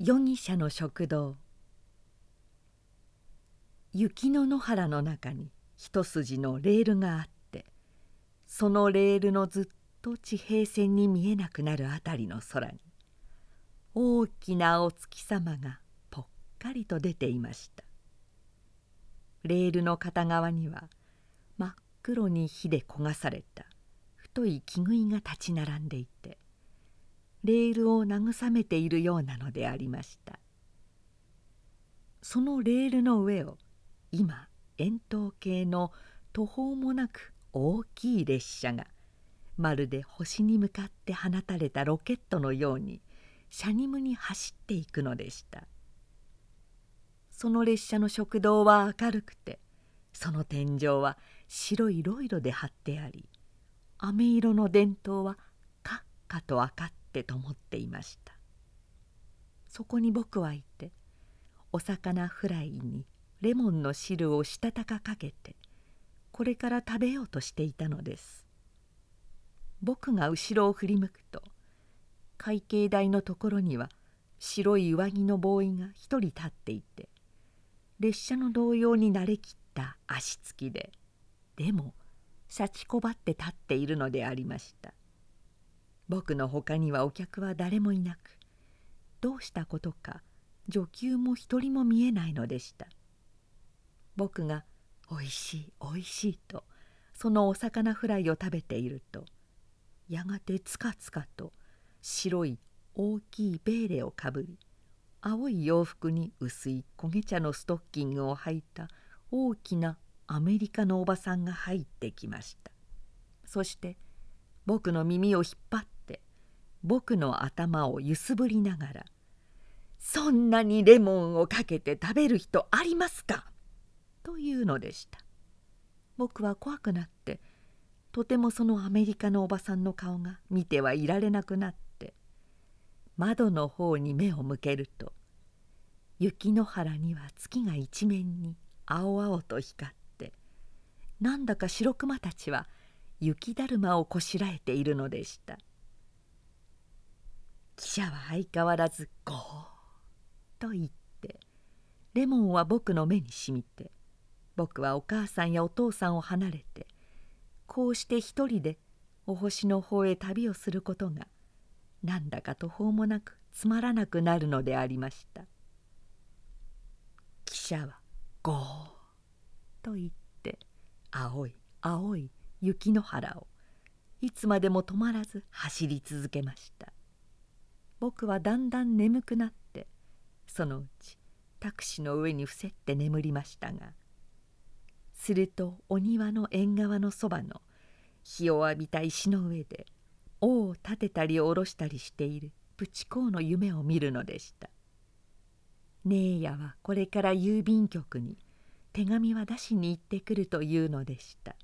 容疑者の食堂。雪の野原の中に一筋のレールがあってそのレールのずっと地平線に見えなくなる辺りの空に大きなお月様がぽっかりと出ていました。レールの片側には真っ黒に火で焦がされた太い木杭が立ち並んでいてレールを慰めているようなのでありました。そのレールの上を今円筒形の途方もなく大きい列車がまるで星に向かって放たれたロケットのようにシャニムに走っていくのでした。その列車の食堂は明るくてその天井は白いロイロで張ってあり飴色の電灯はカッカと明かって灯っていました。そこに僕はいてお魚フライにレモンの汁をしたたかかけてこれから食べようとしていたのです。僕が後ろを振り向くと会計台のところには白い上着のボーイが一人立っていて列車の動揺に慣れきった足つきででも幸こばって立っているのでありました。僕のほかにはお客は誰もいなくどうしたことか女給も一人も見えないのでした。僕が「おいしいおいしい」とそのお魚フライを食べているとやがてつかつかと白い大きいベーレをかぶり青い洋服に薄い焦げ茶のストッキングを履いた大きなアメリカのおばさんが入ってきました。そして僕の耳を引っ張って僕の頭を揺すぶりながら「そんなにレモンをかけて食べる人ありますか?」というのでした僕は怖くなってとてもそのアメリカのおばさんの顔が見てはいられなくなって窓の方に目を向けると雪の原には月が一面に青々と光ってなんだか白熊たちは雪だるまをこしらえているのでした。記者は相変わらず「ゴー」と言ってレモンは僕の目にしみて僕はお母さんやお父さんを離れてこうして一人でお星の方へ旅をすることがなんだか途方もなくつまらなくなるのでありました。汽車は「ゴー」と言って青い青い雪の原を。いつまでも止まらず走り続けました。僕はだんだん眠くなってそのうちタクシーの上に伏せって眠りましたがするとお庭の縁側のそばの日を浴びた石の上で尾を立てたり下ろしたりしているプチ公の夢を見るのでした。姉やはこれから郵便局に手紙は出しに行ってくるというのでした。